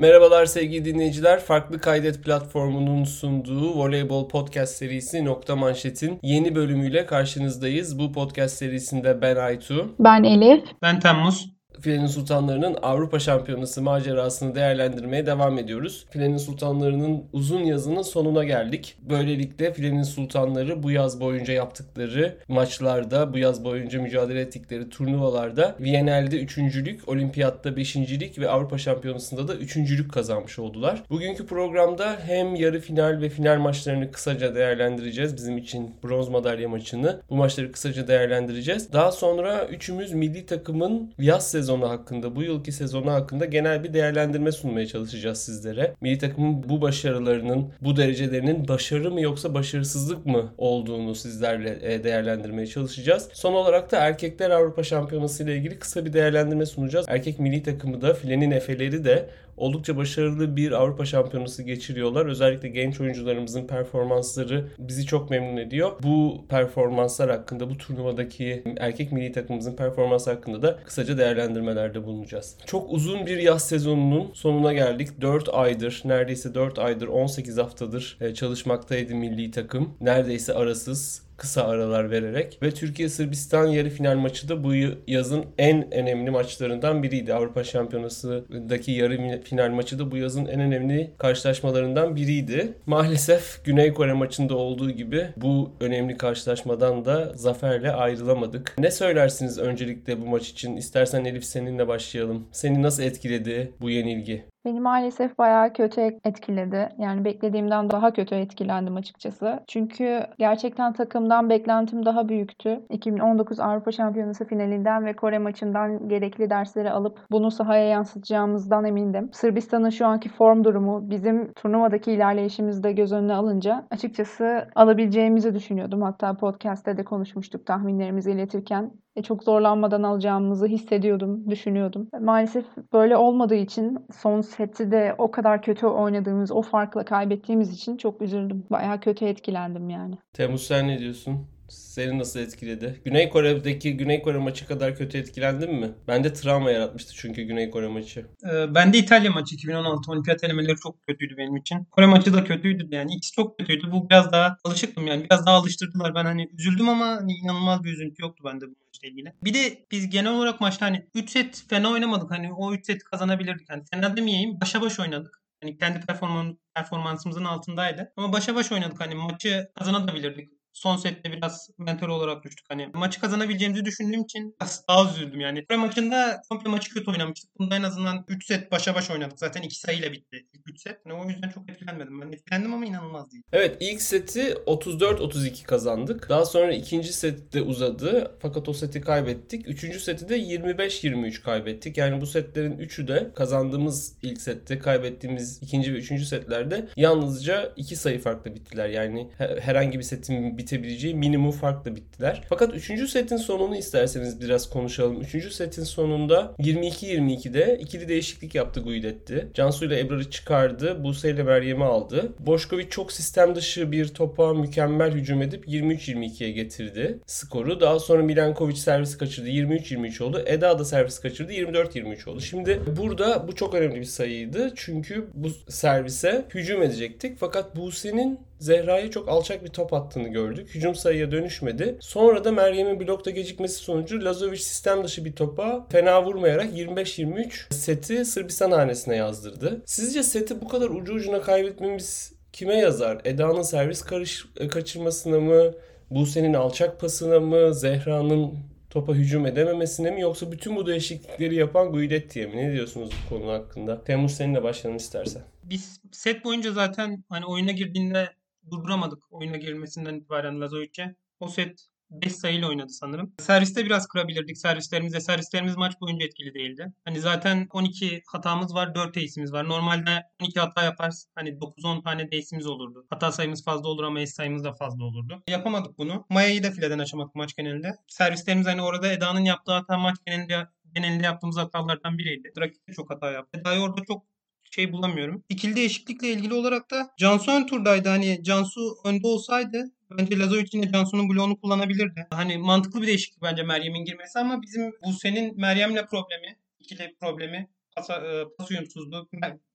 Merhabalar sevgili dinleyiciler. Farklı Kaydet platformunun sunduğu Voleybol Podcast serisi Nokta Manşet'in yeni bölümüyle karşınızdayız. Bu podcast serisinde ben Aytu. Ben Elif. Ben Temmuz. Filenin Sultanları'nın Avrupa Şampiyonası macerasını değerlendirmeye devam ediyoruz. Filenin Sultanları'nın uzun yazının sonuna geldik. Böylelikle Filenin Sultanları bu yaz boyunca yaptıkları maçlarda, bu yaz boyunca mücadele ettikleri turnuvalarda Viyanel'de üçüncülük, Olimpiyat'ta beşincilik ve Avrupa Şampiyonası'nda da üçüncülük kazanmış oldular. Bugünkü programda hem yarı final ve final maçlarını kısaca değerlendireceğiz. Bizim için bronz madalya maçını. Bu maçları kısaca değerlendireceğiz. Daha sonra üçümüz milli takımın yaz sezonu hakkında, bu yılki sezonu hakkında genel bir değerlendirme sunmaya çalışacağız sizlere. Milli takımın bu başarılarının, bu derecelerinin başarı mı yoksa başarısızlık mı olduğunu sizlerle e, değerlendirmeye çalışacağız. Son olarak da Erkekler Avrupa Şampiyonası ile ilgili kısa bir değerlendirme sunacağız. Erkek milli takımı da filenin efeleri de oldukça başarılı bir Avrupa Şampiyonası geçiriyorlar. Özellikle genç oyuncularımızın performansları bizi çok memnun ediyor. Bu performanslar hakkında, bu turnuvadaki erkek milli takımımızın performansı hakkında da kısaca değerlendirmelerde bulunacağız. Çok uzun bir yaz sezonunun sonuna geldik. 4 aydır, neredeyse 4 aydır, 18 haftadır e, çalışmaktaydı milli takım. Neredeyse arasız kısa aralar vererek ve Türkiye Sırbistan yarı final maçı da bu yazın en önemli maçlarından biriydi. Avrupa Şampiyonası'ndaki yarı final maçı da bu yazın en önemli karşılaşmalarından biriydi. Maalesef Güney Kore maçında olduğu gibi bu önemli karşılaşmadan da zaferle ayrılamadık. Ne söylersiniz öncelikle bu maç için? İstersen Elif seninle başlayalım. Seni nasıl etkiledi bu yenilgi? Beni maalesef bayağı kötü etkiledi. Yani beklediğimden daha kötü etkilendim açıkçası. Çünkü gerçekten takımdan beklentim daha büyüktü. 2019 Avrupa Şampiyonası finalinden ve Kore maçından gerekli dersleri alıp bunu sahaya yansıtacağımızdan emindim. Sırbistan'ın şu anki form durumu bizim turnuvadaki ilerleyişimizi de göz önüne alınca açıkçası alabileceğimizi düşünüyordum. Hatta podcast'te de konuşmuştuk tahminlerimizi iletirken. E, çok zorlanmadan alacağımızı hissediyordum, düşünüyordum. Maalesef böyle olmadığı için son seti de o kadar kötü oynadığımız, o farkla kaybettiğimiz için çok üzüldüm. Bayağı kötü etkilendim yani. Temmuz sen ne diyorsun? Seni nasıl etkiledi? Güney Kore'deki Güney Kore maçı kadar kötü etkilendin mi? Bende travma yaratmıştı çünkü Güney Kore maçı. Ee, ben de İtalya maçı 2016 olimpiyat elemeleri çok kötüydü benim için. Kore maçı da kötüydü yani ikisi çok kötüydü. Bu biraz daha alışıktım yani biraz daha alıştırdılar. Ben hani üzüldüm ama hani inanılmaz bir üzüntü yoktu bende bu maçla ilgili. Bir de biz genel olarak maçta hani 3 set fena oynamadık. Hani o 3 set kazanabilirdik. Hani fena demeyeyim başa baş oynadık. Hani kendi performans, performansımızın altındaydı. Ama başa baş oynadık. Hani maçı kazanabilirdik son sette biraz mental olarak düştük. Hani maçı kazanabileceğimizi düşündüğüm için daha üzüldüm yani. Kore maçında komple maçı kötü oynamıştık. Bunda en azından 3 set başa baş oynadık. Zaten 2 sayıyla bitti ilk 3 set. Yani o yüzden çok etkilenmedim. Ben etkilendim ama inanılmaz değil. Evet ilk seti 34-32 kazandık. Daha sonra ikinci sette uzadı. Fakat o seti kaybettik. Üçüncü seti de 25-23 kaybettik. Yani bu setlerin üçü de kazandığımız ilk sette kaybettiğimiz ikinci ve üçüncü setlerde yalnızca iki sayı farklı bittiler. Yani herhangi bir setin bitebileceği minimum farkla bittiler. Fakat 3. setin sonunu isterseniz biraz konuşalım. 3. setin sonunda 22-22'de ikili değişiklik yaptı Guidetti. Cansu ile Ebrar'ı çıkardı. Buse ile Meryem'i aldı. Boşkovic çok sistem dışı bir topa mükemmel hücum edip 23-22'ye getirdi skoru. Daha sonra Milankovic servis kaçırdı. 23-23 oldu. Eda da servis kaçırdı. 24-23 oldu. Şimdi burada bu çok önemli bir sayıydı. Çünkü bu servise hücum edecektik. Fakat Buse'nin Zehra'ya çok alçak bir top attığını gördük. Hücum sayıya dönüşmedi. Sonra da Meryem'in blokta gecikmesi sonucu Lazovic sistem dışı bir topa fena vurmayarak 25-23 seti Sırbistan hanesine yazdırdı. Sizce seti bu kadar ucu ucuna kaybetmemiz kime yazar? Eda'nın servis karış, kaçırmasına mı? Buse'nin alçak pasına mı? Zehra'nın topa hücum edememesine mi yoksa bütün bu değişiklikleri yapan Guidetti'ye mi? Ne diyorsunuz bu konu hakkında? Temmuz seninle başlayalım istersen. Biz set boyunca zaten hani oyuna girdiğinde durduramadık oyuna girmesinden itibaren Lazovic'e. O set 5 sayıyla oynadı sanırım. Serviste biraz kırabilirdik servislerimizde. Servislerimiz maç boyunca etkili değildi. Hani zaten 12 hatamız var, 4 ace'imiz var. Normalde 12 hata yaparız. Hani 9-10 tane de ace'imiz olurdu. Hata sayımız fazla olur ama ace sayımız da fazla olurdu. Yapamadık bunu. Maya'yı da fileden açamadık maç genelinde. Servislerimiz hani orada Eda'nın yaptığı hata maç genelinde genelinde yaptığımız hatalardan biriydi. Rakip çok hata yaptı. Eda'yı orada çok şey bulamıyorum. İkili değişiklikle ilgili olarak da Cansu ön turdaydı. Hani Cansu önde olsaydı bence Lazovic yine Cansu'nun bloğunu kullanabilirdi. Hani mantıklı bir değişiklik bence Meryem'in girmesi ama bizim Buse'nin Meryem'le problemi, ikili problemi pas, e, pas uyumsuzluğu.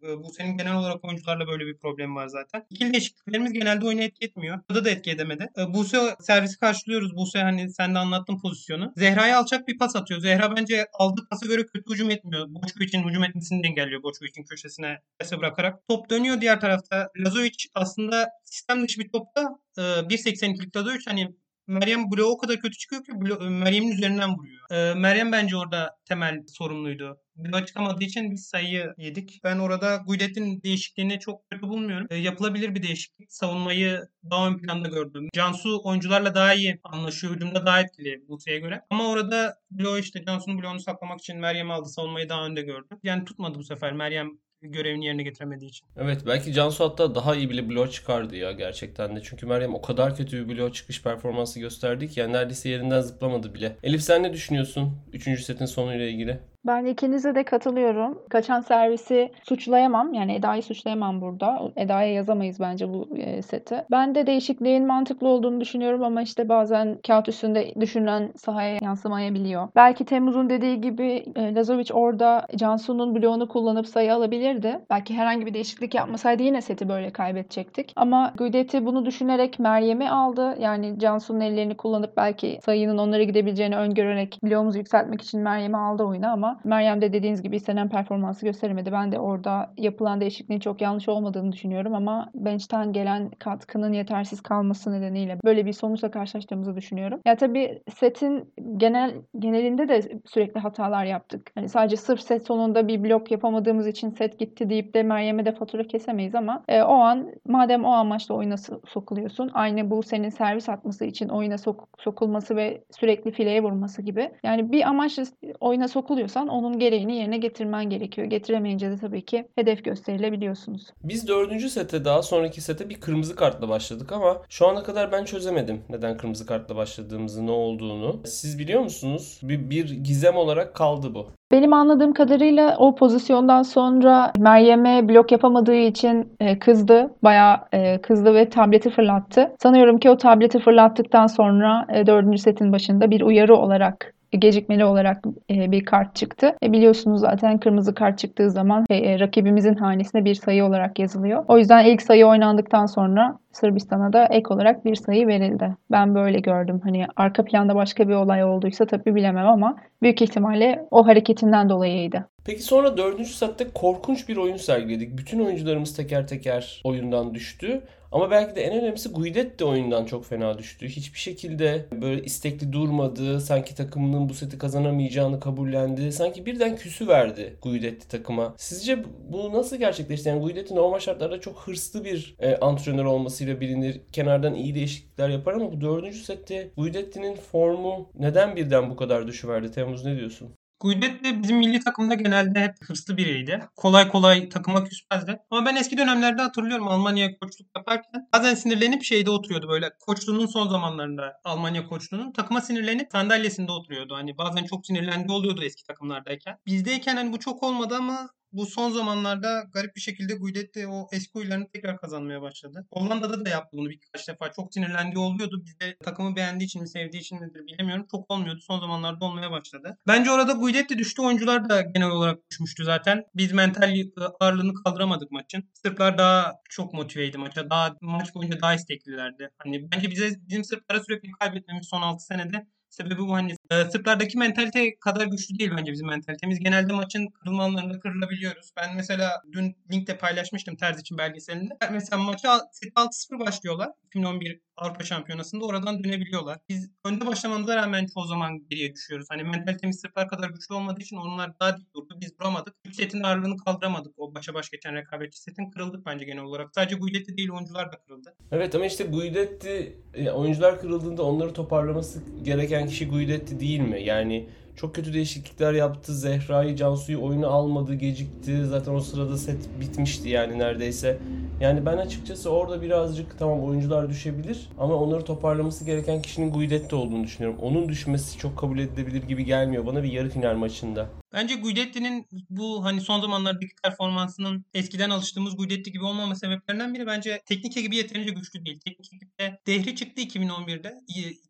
E, bu senin genel olarak oyuncularla böyle bir problem var zaten. İkili değişikliklerimiz genelde oyunu etki etmiyor. Burada da etki edemedi. E, Buse servisi karşılıyoruz. Buse hani sen de anlattın pozisyonu. Zehra'ya alçak bir pas atıyor. Zehra bence aldığı pasa göre kötü hücum etmiyor. için hücum etmesini engelliyor için köşesine pası bırakarak. Top dönüyor diğer tarafta. Lazovic aslında sistem dışı bir topta 1.82'lik Lazovic hani Meryem bloğu o kadar kötü çıkıyor ki blo- Meryem'in üzerinden vuruyor. Ee, Meryem bence orada temel sorumluydu. Bloğa çıkamadığı için biz sayı yedik. Ben orada Guidet'in değişikliğini çok kötü bulmuyorum. Ee, yapılabilir bir değişiklik. Savunmayı daha ön planda gördüm. Cansu oyuncularla daha iyi anlaşıyor. Hücumda daha etkili Buse'ye göre. Ama orada bloğu işte Cansu'nun bloğunu saklamak için Meryem aldı. Savunmayı daha önde gördü. Yani tutmadı bu sefer. Meryem görevini yerine getiremediği için. Evet belki Cansu hatta daha iyi bir bloğ çıkardı ya gerçekten de. Çünkü Meryem o kadar kötü bir bloğ çıkış performansı gösterdi ki yani neredeyse yerinden zıplamadı bile. Elif sen ne düşünüyorsun 3. setin sonuyla ilgili? Ben ikinize de katılıyorum. Kaçan servisi suçlayamam. Yani Eda'yı suçlayamam burada. Eda'ya yazamayız bence bu e, seti. Ben de değişikliğin mantıklı olduğunu düşünüyorum ama işte bazen kağıt üstünde düşünülen sahaya yansımayabiliyor. Belki Temmuz'un dediği gibi e, Lazovic orada Cansu'nun bloğunu kullanıp sayı alabilirdi. Belki herhangi bir değişiklik yapmasaydı yine seti böyle kaybedecektik. Ama Guidetti bunu düşünerek Meryem'i aldı. Yani Cansu'nun ellerini kullanıp belki sayının onlara gidebileceğini öngörerek bloğumuzu yükseltmek için Meryem'i aldı oyuna ama Meryem de dediğiniz gibi istenen performansı gösteremedi. Ben de orada yapılan değişikliğin çok yanlış olmadığını düşünüyorum ama bench'ten gelen katkının yetersiz kalması nedeniyle böyle bir sonuçla karşılaştığımızı düşünüyorum. Ya tabii setin genel genelinde de sürekli hatalar yaptık. Hani sadece sırf set sonunda bir blok yapamadığımız için set gitti deyip de Meryem'e de fatura kesemeyiz ama e, o an madem o amaçla oyuna sokuluyorsun aynı bu senin servis atması için oyuna sok sokulması ve sürekli fileye vurması gibi. Yani bir amaçla oyuna sokuluyorsan istiyorsan onun gereğini yerine getirmen gerekiyor. Getiremeyince de tabii ki hedef gösterilebiliyorsunuz. Biz dördüncü sete daha sonraki sete bir kırmızı kartla başladık ama şu ana kadar ben çözemedim neden kırmızı kartla başladığımızı, ne olduğunu. Siz biliyor musunuz? Bir, bir gizem olarak kaldı bu. Benim anladığım kadarıyla o pozisyondan sonra Meryem'e blok yapamadığı için e, kızdı. Bayağı e, kızdı ve tableti fırlattı. Sanıyorum ki o tableti fırlattıktan sonra e, dördüncü setin başında bir uyarı olarak gecikmeli olarak e, bir kart çıktı. E, biliyorsunuz zaten kırmızı kart çıktığı zaman e, rakibimizin hanesine bir sayı olarak yazılıyor. O yüzden ilk sayı oynandıktan sonra Sırbistan'a da ek olarak bir sayı verildi. Ben böyle gördüm. Hani arka planda başka bir olay olduysa tabii bilemem ama büyük ihtimalle o hareketinden dolayıydı. Peki sonra dördüncü saatte korkunç bir oyun sergiledik. Bütün oyuncularımız teker teker oyundan düştü. Ama belki de en önemlisi Guidet de oyundan çok fena düştü. Hiçbir şekilde böyle istekli durmadı. Sanki takımının bu seti kazanamayacağını kabullendi. Sanki birden küsü verdi Guidetti takıma. Sizce bu nasıl gerçekleşti? Yani Guidetti normal şartlarda çok hırslı bir e, antrenör olmasıyla bilinir. Kenardan iyi değişiklikler yapar ama bu dördüncü sette Guidetti'nin formu neden birden bu kadar düşüverdi? Temmuz ne diyorsun? Guidet de bizim milli takımda genelde hep hırslı biriydi. Kolay kolay takıma küsmezdi. Ama ben eski dönemlerde hatırlıyorum Almanya'ya koçluk yaparken bazen sinirlenip şeyde oturuyordu böyle koçluğunun son zamanlarında Almanya koçluğunun takıma sinirlenip sandalyesinde oturuyordu. Hani bazen çok sinirlendi oluyordu eski takımlardayken. Bizdeyken hani bu çok olmadı ama bu son zamanlarda garip bir şekilde Guidetti o eski huylarını tekrar kazanmaya başladı. Hollanda'da da yaptı bunu birkaç defa. Çok sinirlendiği oluyordu. Bizde takımı beğendiği için mi sevdiği için midir bilemiyorum. Çok olmuyordu. Son zamanlarda olmaya başladı. Bence orada Guidetti düştü. Oyuncular da genel olarak düşmüştü zaten. Biz mental ağırlığını kaldıramadık maçın. Sırplar daha çok motiveydi maça. Daha maç boyunca daha isteklilerdi. Hani bence bize bizim Sırplara sürekli kaybetmemiz son 6 senede Sebebi bu hani e, Sırplardaki mentalite kadar güçlü değil bence bizim mentalitemiz. Genelde maçın kırılma anlarında kırılabiliyoruz. Ben mesela dün linkte paylaşmıştım Terz için belgeselinde. Mesela maça 6-0 başlıyorlar. 2011 Avrupa Şampiyonası'nda oradan dönebiliyorlar. Biz önde başlamamıza rağmen çoğu zaman geriye düşüyoruz. Hani mentalitemiz Sırplar kadar güçlü olmadığı için onlar daha dik durdu. Biz duramadık. Setin ağırlığını kaldıramadık. O başa baş geçen rekabetçi setin kırıldık bence genel olarak. Sadece Guidetti değil oyuncular da kırıldı. Evet ama işte Guidetti oyuncular kırıldığında onları toparlaması gereken kişi Guidetti değil mi? Yani çok kötü değişiklikler yaptı. Zehra'yı, Cansu'yu oyunu almadı, gecikti. Zaten o sırada set bitmişti yani neredeyse. Yani ben açıkçası orada birazcık tamam oyuncular düşebilir ama onları toparlaması gereken kişinin Guidetti olduğunu düşünüyorum. Onun düşmesi çok kabul edilebilir gibi gelmiyor bana bir yarı final maçında. Bence Guidetti'nin bu hani son zamanlardaki performansının eskiden alıştığımız Guidetti gibi olmama sebeplerinden biri bence teknik ekibi yeterince güçlü değil. Teknik ekipte Dehri çıktı 2011'de.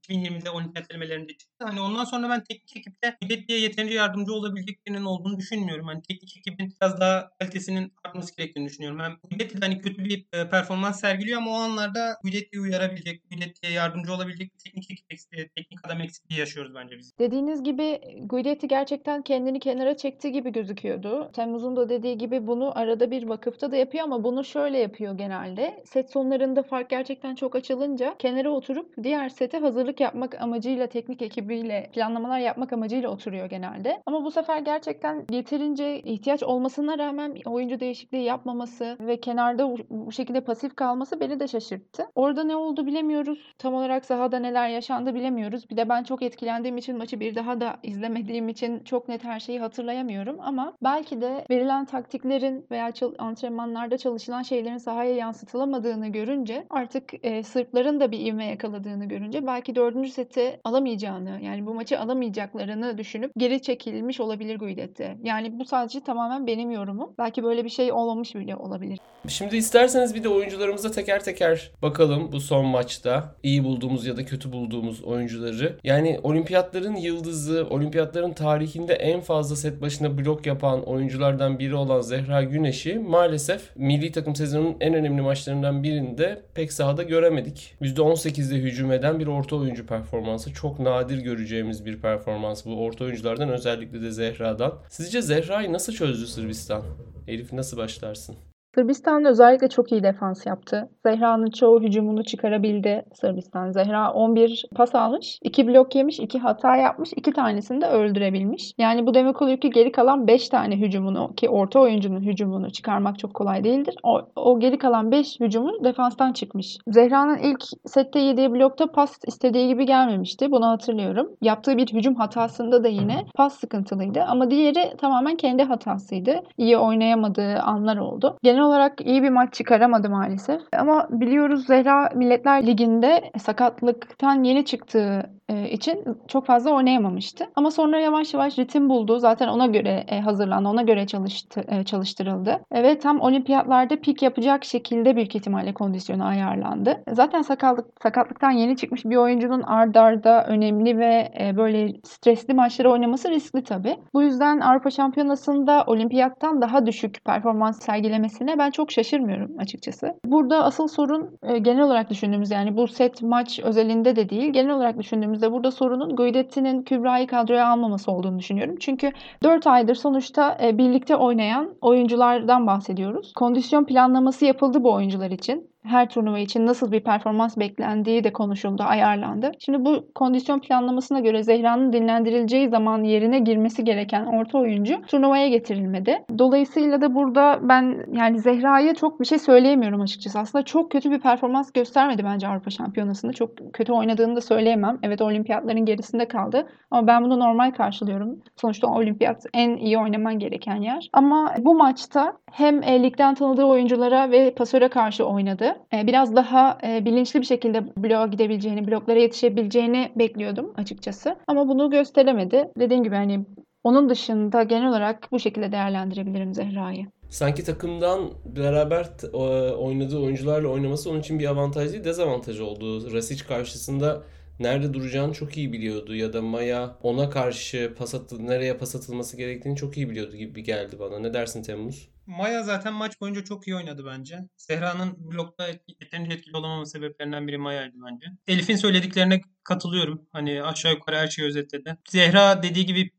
2020'de olimpiyat elemelerinde çıktı. Hani ondan sonra ben teknik ekipte Guidetti'ye yeterince yardımcı olabilecek olduğunu düşünmüyorum. Hani teknik ekibin biraz daha kalitesinin artması gerektiğini düşünüyorum. Hem Guidetti de hani kötü bir e, performans sergiliyor ama o anlarda Guidetti'yi uyarabilecek, Guidetti'ye yardımcı olabilecek teknik ekip eksikliği, teknik adam eksikliği yaşıyoruz bence biz. Dediğiniz gibi Guidetti gerçekten kendini kenara çektiği gibi gözüküyordu. Temmuz'un da dediği gibi bunu arada bir vakıfta da yapıyor ama bunu şöyle yapıyor genelde. Set sonlarında fark gerçekten çok açılınca kenara oturup diğer sete hazırlık yapmak amacıyla teknik ekibiyle planlamalar yapmak amacıyla oturuyor genelde. Ama bu sefer gerçekten yeterince ihtiyaç olmasına rağmen oyuncu değişikliği yapmaması ve kenarda bu şekilde pasif kalması beni de şaşırttı. Orada ne oldu bilemiyoruz. Tam olarak sahada neler yaşandı bilemiyoruz. Bir de ben çok etkilendiğim için maçı bir daha da izlemediğim için çok net her şeyi hatırlayamıyorum ama belki de verilen taktiklerin veya antrenmanlarda çalışılan şeylerin sahaya yansıtılamadığını görünce artık e, Sırpların da bir ivme yakaladığını görünce belki dördüncü seti alamayacağını yani bu maçı alamayacaklarını düşünüp geri çekilmiş olabilir Guidetti. Yani bu sadece tamamen benim yorumum. Belki böyle bir şey olmamış bile olabilir. Şimdi isterseniz bir de oyuncularımıza teker teker bakalım bu son maçta iyi bulduğumuz ya da kötü bulduğumuz oyuncuları. Yani olimpiyatların yıldızı, olimpiyatların tarihinde en fazla set başına blok yapan oyunculardan biri olan Zehra Güneş'i maalesef milli takım sezonunun en önemli maçlarından birinde pek sahada göremedik. %18'de hücum eden bir orta oyuncu performansı. Çok nadir göreceğimiz bir performans bu orta oyunculardan özellikle de Zehra'dan. Sizce Zehra'yı nasıl çözdü Sırbistan? Elif nasıl başlarsın? Sırbistan özellikle çok iyi defans yaptı. Zehra'nın çoğu hücumunu çıkarabildi Sırbistan. Zehra 11 pas almış, 2 blok yemiş, 2 hata yapmış, 2 tanesini de öldürebilmiş. Yani bu demek oluyor ki geri kalan 5 tane hücumunu ki orta oyuncunun hücumunu çıkarmak çok kolay değildir. O, o geri kalan 5 hücumu defanstan çıkmış. Zehra'nın ilk sette yediği blokta pas istediği gibi gelmemişti. Bunu hatırlıyorum. Yaptığı bir hücum hatasında da yine pas sıkıntılıydı ama diğeri tamamen kendi hatasıydı. İyi oynayamadığı anlar oldu. Genel olarak iyi bir maç çıkaramadı maalesef. Ama biliyoruz Zehra Milletler Ligi'nde sakatlıktan yeni çıktığı e, için çok fazla oynayamamıştı. Ama sonra yavaş yavaş ritim buldu. Zaten ona göre e, hazırlandı, ona göre çalıştı, e, çalıştırıldı. Ve tam olimpiyatlarda pik yapacak şekilde büyük ihtimalle kondisyonu ayarlandı. Zaten sakatlık, sakatlıktan yeni çıkmış bir oyuncunun ard arda önemli ve böyle stresli maçları oynaması riskli tabii. Bu yüzden Avrupa Şampiyonası'nda olimpiyattan daha düşük performans sergilemesine ben çok şaşırmıyorum açıkçası. Burada asıl sorun genel olarak düşündüğümüz yani bu set maç özelinde de değil, genel olarak düşündüğümüz düşündüğümüzde burada sorunun Guidetti'nin Kübra'yı kadroya almaması olduğunu düşünüyorum. Çünkü 4 aydır sonuçta e, birlikte oynayan oyunculardan bahsediyoruz. Kondisyon planlaması yapıldı bu oyuncular için her turnuva için nasıl bir performans beklendiği de konuşuldu, ayarlandı. Şimdi bu kondisyon planlamasına göre Zehra'nın dinlendirileceği zaman yerine girmesi gereken orta oyuncu turnuvaya getirilmedi. Dolayısıyla da burada ben yani Zehra'ya çok bir şey söyleyemiyorum açıkçası. Aslında çok kötü bir performans göstermedi bence Avrupa Şampiyonası'nda. Çok kötü oynadığını da söyleyemem. Evet olimpiyatların gerisinde kaldı. Ama ben bunu normal karşılıyorum. Sonuçta olimpiyat en iyi oynaman gereken yer. Ama bu maçta hem ligden tanıdığı oyunculara ve pasöre karşı oynadı. E, biraz daha e, bilinçli bir şekilde bloğa gidebileceğini, bloklara yetişebileceğini bekliyordum açıkçası. Ama bunu gösteremedi. Dediğim gibi hani onun dışında genel olarak bu şekilde değerlendirebilirim Zehra'yı. Sanki takımdan beraber oynadığı oyuncularla oynaması onun için bir avantaj değil dezavantaj oldu. Rasic karşısında nerede duracağını çok iyi biliyordu ya da Maya ona karşı pas atı, nereye pas atılması gerektiğini çok iyi biliyordu gibi geldi bana. Ne dersin Temmuz? Maya zaten maç boyunca çok iyi oynadı bence. Zehra'nın blokta yeterince etkili olamama sebeplerinden biri Maya'ydı bence. Elif'in söylediklerine katılıyorum. Hani aşağı yukarı her şeyi özetledi. Zehra dediği gibi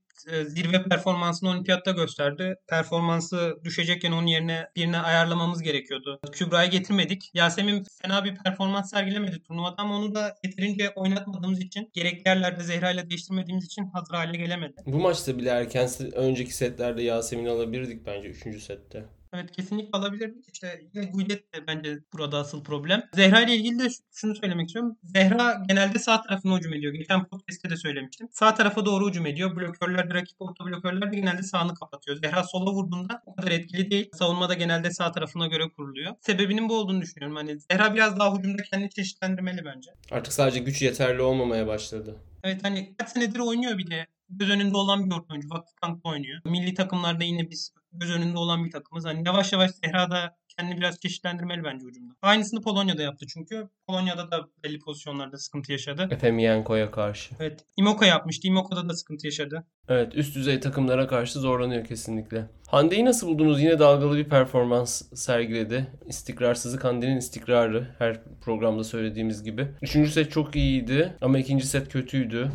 zirve performansını olimpiyatta gösterdi. Performansı düşecekken onun yerine birine ayarlamamız gerekiyordu. Kübra'yı getirmedik. Yasemin fena bir performans sergilemedi turnuvada ama onu da yeterince oynatmadığımız için gerekli yerlerde Zehra ile değiştirmediğimiz için hazır hale gelemedi. Bu maçta bile erken önceki setlerde Yasemin'i alabilirdik bence 3. sette. Evet kesinlikle alabilirdik. İşte Guidet de bence burada asıl problem. Zehra ile ilgili de şunu söylemek istiyorum. Zehra genelde sağ tarafına hücum ediyor. Geçen podcast'te de söylemiştim. Sağ tarafa doğru hücum ediyor. Blokörler de rakip orta blokörler de genelde sağını kapatıyor. Zehra sola vurduğunda o kadar etkili değil. Savunmada genelde sağ tarafına göre kuruluyor. Sebebinin bu olduğunu düşünüyorum. Hani Zehra biraz daha hücumda kendini çeşitlendirmeli bence. Artık sadece güç yeterli olmamaya başladı. Evet hani kaç senedir oynuyor bir de göz önünde olan bir oyuncu. Vakıfbank'ta oynuyor. Milli takımlarda yine biz göz önünde olan bir takımız. Hani yavaş yavaş Zehra'da kendini biraz çeşitlendirmeli bence hücumda. Aynısını Polonya'da yaptı çünkü. Polonya'da da belli pozisyonlarda sıkıntı yaşadı. Efemiyenko'ya karşı. Evet. Imoka yapmıştı. Imoka'da da sıkıntı yaşadı. Evet üst düzey takımlara karşı zorlanıyor kesinlikle. Hande'yi nasıl buldunuz? Yine dalgalı bir performans sergiledi. İstikrarsızlık Hande'nin istikrarı. Her programda söylediğimiz gibi. Üçüncü set çok iyiydi ama ikinci set kötüydü.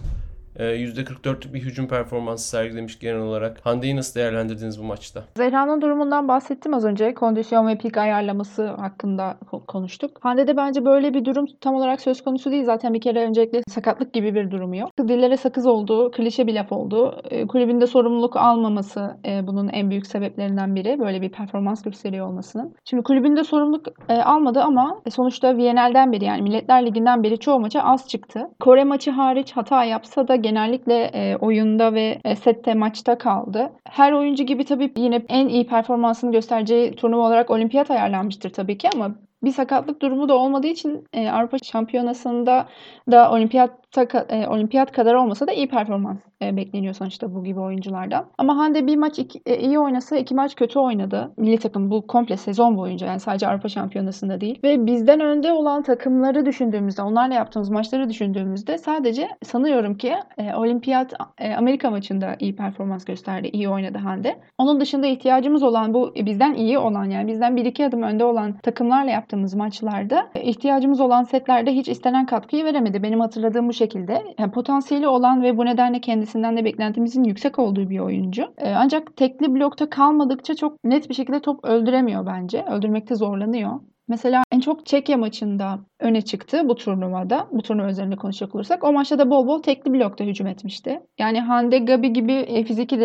%44'lük bir hücum performansı sergilemiş genel olarak. Hande'yi nasıl değerlendirdiniz bu maçta? Zehra'nın durumundan bahsettim az önce. Kondisyon ve pik ayarlaması hakkında konuştuk. Hande'de bence böyle bir durum tam olarak söz konusu değil. Zaten bir kere öncelikle sakatlık gibi bir durumu yok. Dillere sakız olduğu, klişe bir laf oldu. E, kulübünde sorumluluk almaması e, bunun en büyük sebeplerinden biri. Böyle bir performans gösteriyor olmasının. Şimdi kulübünde sorumluluk e, almadı ama sonuçta Viyanel'den beri yani Milletler Ligi'nden beri çoğu maça az çıktı. Kore maçı hariç hata yapsa da genellikle e, oyunda ve e, sette maçta kaldı. Her oyuncu gibi tabii yine en iyi performansını göstereceği turnuva olarak olimpiyat ayarlanmıştır tabii ki ama bir sakatlık durumu da olmadığı için e, Avrupa Şampiyonası'nda da olimpiyatta e, olimpiyat kadar olmasa da iyi performans e, bekleniyor sonuçta bu gibi oyunculardan. Ama Hande bir maç iki, e, iyi oynasa iki maç kötü oynadı. Milli takım bu komple sezon boyunca yani sadece Avrupa Şampiyonası'nda değil. Ve bizden önde olan takımları düşündüğümüzde, onlarla yaptığımız maçları düşündüğümüzde sadece sanıyorum ki e, olimpiyat e, Amerika maçında iyi performans gösterdi, iyi oynadı Hande. Onun dışında ihtiyacımız olan bu bizden iyi olan yani bizden bir iki adım önde olan takımlarla yaptığımız maçlarda e, ihtiyacımız olan setlerde hiç istenen katkıyı veremedi. Benim hatırladığım bu şekilde. Yani potansiyeli olan ve bu nedenle kendisinden de beklentimizin yüksek olduğu bir oyuncu. Ee, ancak tekli blokta kalmadıkça çok net bir şekilde top öldüremiyor bence. Öldürmekte zorlanıyor. Mesela en çok Çekya maçında öne çıktı bu turnuvada. Bu turnuva üzerinde konuşacak olursak. O maçta da bol bol tekli blokta hücum etmişti. Yani Hande Gabi gibi e, fiziki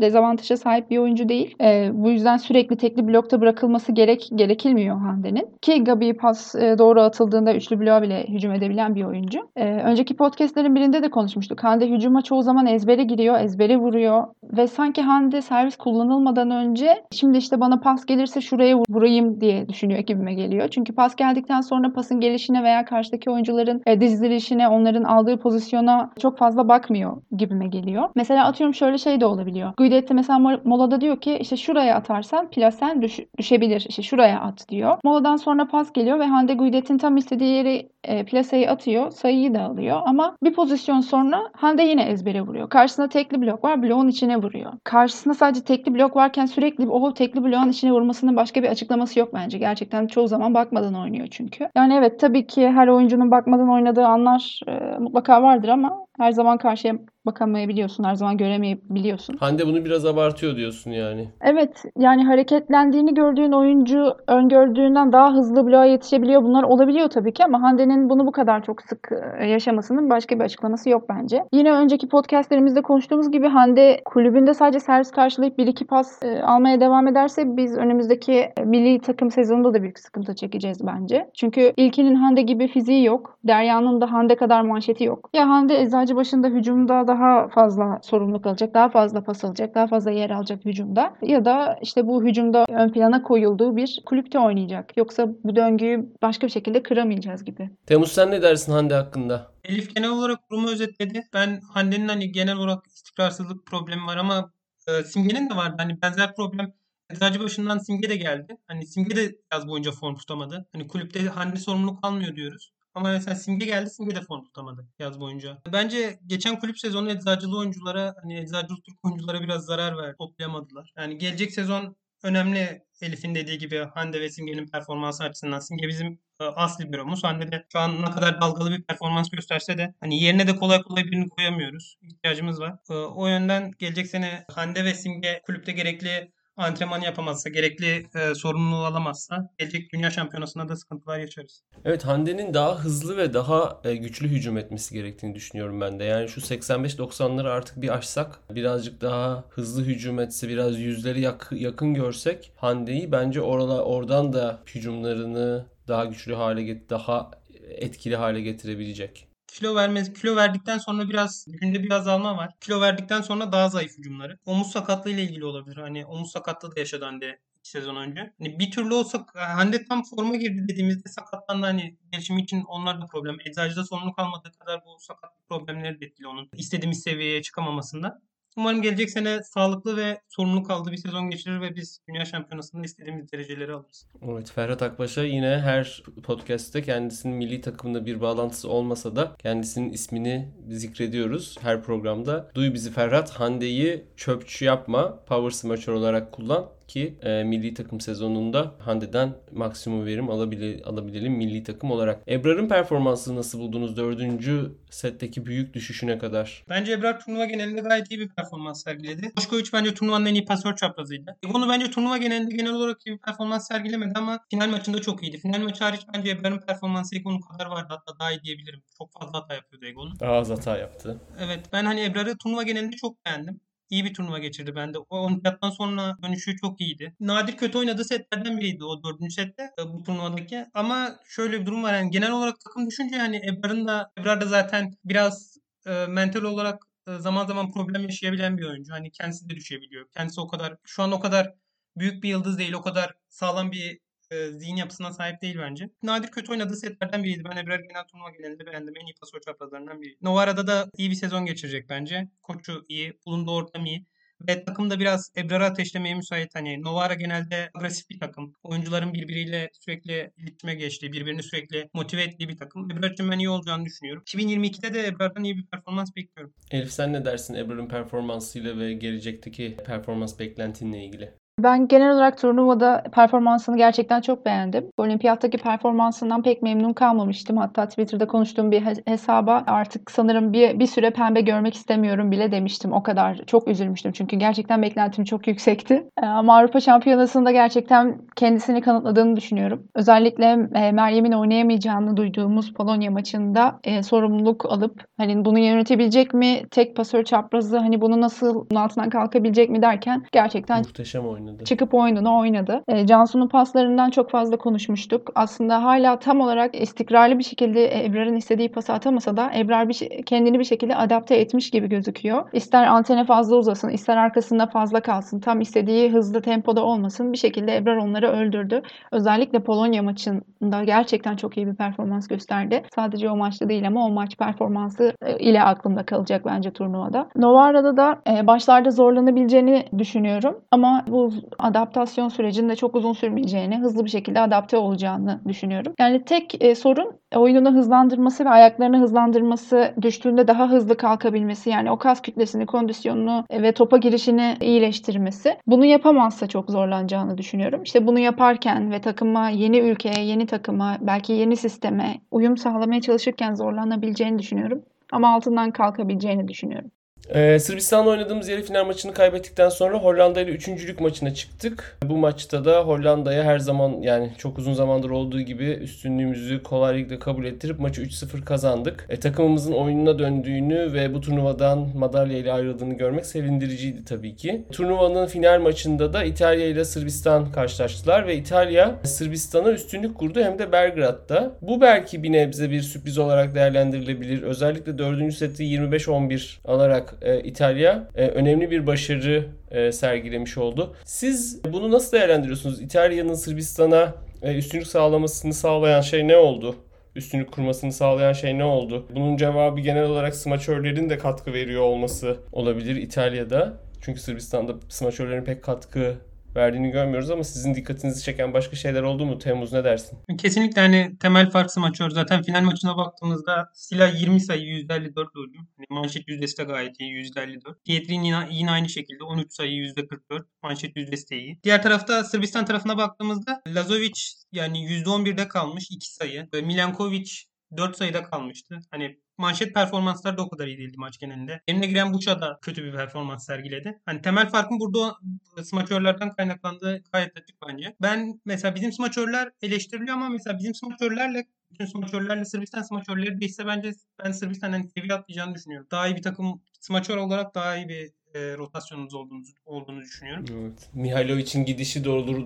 dezavantaja sahip bir oyuncu değil. E, bu yüzden sürekli tekli blokta bırakılması gerek gerekilmiyor Hande'nin. Ki Gabi pas e, doğru atıldığında üçlü bloğa bile hücum edebilen bir oyuncu. E, önceki podcastlerin birinde de konuşmuştuk. Hande hücuma çoğu zaman ezbere giriyor, ezbere vuruyor ve sanki Hande servis kullanılmadan önce şimdi işte bana pas gelirse şuraya vurayım diye düşünüyor ekibime geliyor. Çünkü pas geldikten sonra pasın gelişine veya karşıdaki oyuncuların e, dizilişine, onların aldığı pozisyona çok fazla bakmıyor gibime geliyor. Mesela atıyorum şöyle şey de olabiliyor. Guidetti mesela molada diyor ki işte şuraya atarsan plasen düş- düşebilir. İşte şuraya at diyor. Moladan sonra pas geliyor ve Hande Guidetti'nin tam istediği yeri e, plaseyi atıyor. Sayıyı da alıyor. Ama bir pozisyon sonra Hande yine ezbere vuruyor. Karşısında tekli blok var. Bloğun içine vuruyor. Karşısında sadece tekli blok varken sürekli o tekli bloğun içine vurmasının başka bir açıklaması yok bence. Gerçekten çoğu zaman bakmadan oynuyor çünkü. Yani evet tabii ki her oyuncunun bakmadan oynadığı anlar e, mutlaka vardır ama her zaman karşıya bakamayabiliyorsun, her zaman göremeyebiliyorsun. Hande bunu biraz abartıyor diyorsun yani. Evet, yani hareketlendiğini gördüğün oyuncu öngördüğünden daha hızlı bloğa yetişebiliyor. Bunlar olabiliyor tabii ki ama Hande'nin bunu bu kadar çok sık e, yaşamasının başka bir açıklaması yok bence. Yine önceki podcastlerimizde konuştuğumuz gibi Hande kulübünde sadece servis karşılayıp bir iki pas e, almaya devam ederse biz önümüzdeki milli takım sezonunda da büyük sıkıntı çekeceğiz bence. Çünkü ilkinin Hande gibi fiziği yok. Derya'nın da Hande kadar manşeti yok. Ya Hande eczacı başında hücumda daha fazla sorumluluk alacak, daha fazla pas alacak, daha fazla yer alacak hücumda. Ya da işte bu hücumda ön plana koyulduğu bir kulüpte oynayacak. Yoksa bu döngüyü başka bir şekilde kıramayacağız gibi. Temmuz sen ne dersin Hande hakkında? Elif genel olarak durumu özetledi. Ben Hande'nin hani genel olarak istikrarsızlık problemi var ama e, Simge'nin de vardı. Hani benzer problem Eczacı başından Simge de geldi. Hani Simge de yaz boyunca form tutamadı. Hani kulüpte Hande sorumluluk almıyor diyoruz. Ama mesela Simge geldi. Simge de form tutamadı yaz boyunca. Bence geçen kulüp sezonu eczacılı oyunculara hani eczacılı Türk oyunculara biraz zarar verdi. Toplayamadılar. Yani gelecek sezon önemli Elif'in dediği gibi Hande ve Simge'nin performansı açısından. Simge bizim e, asli büromuz. Hande de şu an ne kadar dalgalı bir performans gösterse de hani yerine de kolay kolay birini koyamıyoruz. İhtiyacımız var. E, o yönden gelecek sene Hande ve Simge kulüpte gerekli antrenman yapamazsa, gerekli e, sorumluluğu alamazsa gelecek dünya şampiyonasında da sıkıntılar yaşarız. Evet Hande'nin daha hızlı ve daha e, güçlü hücum etmesi gerektiğini düşünüyorum ben de. Yani şu 85-90'ları artık bir aşsak, birazcık daha hızlı hücum etse, biraz yüzleri yak, yakın görsek Hande'yi bence orala, oradan da hücumlarını daha güçlü hale get daha etkili hale getirebilecek kilo vermez kilo verdikten sonra biraz günde bir azalma var. Kilo verdikten sonra daha zayıf hücumları. Omuz sakatlığı ile ilgili olabilir. Hani omuz sakatlığı da yaşadı Hande sezon önce. Hani bir türlü olsa Hande tam forma girdi dediğimizde sakatlandı hani gelişimi için onlar da problem. Eczacıda sorumlu kalmadığı kadar bu sakat problemleri de etkili onun. istediğimiz seviyeye çıkamamasında. Umarım gelecek sene sağlıklı ve sorumlu kaldığı bir sezon geçirir ve biz Dünya Şampiyonası'nda istediğimiz dereceleri alırız. Evet Ferhat Akbaş'a yine her podcast'te kendisinin milli takımında bir bağlantısı olmasa da kendisinin ismini zikrediyoruz her programda. Duy bizi Ferhat, Hande'yi çöpçü yapma, power smasher olarak kullan ki e, milli takım sezonunda Hande'den maksimum verim alabile, alabilelim milli takım olarak. Ebrar'ın performansını nasıl buldunuz dördüncü setteki büyük düşüşüne kadar? Bence Ebrar turnuva genelinde gayet iyi bir performans sergiledi. Boşkovic bence turnuvanın en iyi pasör çaprazıydı. Egonu bence turnuva genelinde genel olarak iyi bir performans sergilemedi ama final maçında çok iyiydi. Final maçı hariç bence Ebrar'ın performansı Egon'un kadar vardı. Hatta daha iyi diyebilirim. Çok fazla hata yapıyordu Egon. Daha az hata yaptı. Evet ben hani Ebrar'ı turnuva genelinde çok beğendim iyi bir turnuva geçirdi bende. O olimpiyattan sonra dönüşü çok iyiydi. Nadir kötü oynadığı setlerden biriydi o dördüncü sette e, bu turnuvadaki. Ama şöyle bir durum var yani genel olarak takım düşünce yani Ebrar'ın da Ebrar da zaten biraz e, mental olarak e, zaman zaman problem yaşayabilen bir oyuncu. Hani kendisi de düşebiliyor. Kendisi o kadar şu an o kadar büyük bir yıldız değil. O kadar sağlam bir e, zihin yapısına sahip değil bence. Nadir kötü oynadığı setlerden biriydi. Ben Ebrar genel turnuva genelinde beğendim. En iyi pasör çaprazlarından biri. Novara'da da iyi bir sezon geçirecek bence. Koçu iyi. Bulunduğu ortam iyi. Ve takım da biraz Ebrar'ı ateşlemeye müsait. Hani Novara genelde agresif bir takım. Oyuncuların birbiriyle sürekli iletişime geçtiği, birbirini sürekli motive ettiği bir takım. Ebrar için ben iyi olacağını düşünüyorum. 2022'de de Ebrar'dan iyi bir performans bekliyorum. Elif sen ne dersin Ebrar'ın performansıyla ve gelecekteki performans beklentinle ilgili? Ben genel olarak turnuvada performansını gerçekten çok beğendim. Olimpiyattaki performansından pek memnun kalmamıştım. Hatta Twitter'da konuştuğum bir hesaba artık sanırım bir, bir süre pembe görmek istemiyorum bile demiştim. O kadar çok üzülmüştüm çünkü gerçekten beklentim çok yüksekti. Ee, ama Avrupa Şampiyonası'nda gerçekten kendisini kanıtladığını düşünüyorum. Özellikle e, Meryem'in oynayamayacağını duyduğumuz Polonya maçında e, sorumluluk alıp hani bunu yönetebilecek mi? Tek pasör çaprazı hani bunu nasıl altından kalkabilecek mi derken gerçekten muhteşem oynadı oynadı. Çıkıp oyununu oynadı. E, Cansu'nun paslarından çok fazla konuşmuştuk. Aslında hala tam olarak istikrarlı bir şekilde Ebrar'ın istediği pası atamasa da Ebrar bir, kendini bir şekilde adapte etmiş gibi gözüküyor. İster antene fazla uzasın, ister arkasında fazla kalsın. Tam istediği hızlı tempoda olmasın. Bir şekilde Ebrar onları öldürdü. Özellikle Polonya maçında gerçekten çok iyi bir performans gösterdi. Sadece o maçta değil ama o maç performansı e, ile aklımda kalacak bence turnuvada. Novara'da da e, başlarda zorlanabileceğini düşünüyorum. Ama bu adaptasyon sürecinde çok uzun sürmeyeceğini, hızlı bir şekilde adapte olacağını düşünüyorum. Yani tek e, sorun oyununu hızlandırması ve ayaklarını hızlandırması, düştüğünde daha hızlı kalkabilmesi. Yani o kas kütlesini, kondisyonunu ve topa girişini iyileştirmesi. Bunu yapamazsa çok zorlanacağını düşünüyorum. İşte bunu yaparken ve takıma, yeni ülkeye, yeni takıma, belki yeni sisteme uyum sağlamaya çalışırken zorlanabileceğini düşünüyorum. Ama altından kalkabileceğini düşünüyorum. Ee, Sırbistan'la oynadığımız yarı final maçını kaybettikten sonra Hollanda ile üçüncülük maçına çıktık. Bu maçta da Hollanda'ya her zaman yani çok uzun zamandır olduğu gibi üstünlüğümüzü kolaylıkla kabul ettirip maçı 3-0 kazandık. E, takımımızın oyununa döndüğünü ve bu turnuvadan madalya ile ayrıldığını görmek sevindiriciydi tabii ki. Turnuvanın final maçında da İtalya ile Sırbistan karşılaştılar ve İtalya Sırbistan'a üstünlük kurdu hem de Belgrad'da. Bu belki bir nebze bir sürpriz olarak değerlendirilebilir. Özellikle 4. seti 25-11 alarak e, İtalya e, önemli bir başarı e, sergilemiş oldu. Siz bunu nasıl değerlendiriyorsunuz? İtalya'nın Sırbistan'a e, üstünlük sağlamasını sağlayan şey ne oldu? üstünlük kurmasını sağlayan şey ne oldu? Bunun cevabı genel olarak smaçörlerin de katkı veriyor olması olabilir İtalya'da. Çünkü Sırbistan'da smaçörlerin pek katkı verdiğini görmüyoruz ama sizin dikkatinizi çeken başka şeyler oldu mu? Temmuz ne dersin? Kesinlikle hani temel fark smaçör. Zaten final maçına baktığımızda Sila 20 sayı %54 oynuyor. Yani manşet yüzdesi de gayet iyi %54. Pietrin yine, yine aynı şekilde 13 sayı %44. Manşet yüzdesi de iyi. Diğer tarafta Sırbistan tarafına baktığımızda Lazovic yani %11'de kalmış 2 sayı. Milankovic 4 sayıda kalmıştı. Hani manşet performansları da o kadar iyi değildi maç genelinde. Eline giren Buşa da kötü bir performans sergiledi. Hani temel farkın burada smaçörlerden kaynaklandığı gayet açık bence. Ben mesela bizim smaçörler eleştiriliyor ama mesela bizim smaçörlerle bütün smaçörlerle Sırbistan smaçörleri değişse bence ben Sırbistan'ın seviye atlayacağını düşünüyorum. Daha iyi bir takım smaçör olarak daha iyi bir e, rotasyonumuz olduğunu, olduğunu düşünüyorum. Evet. Mihailovic'in gidişi doldur,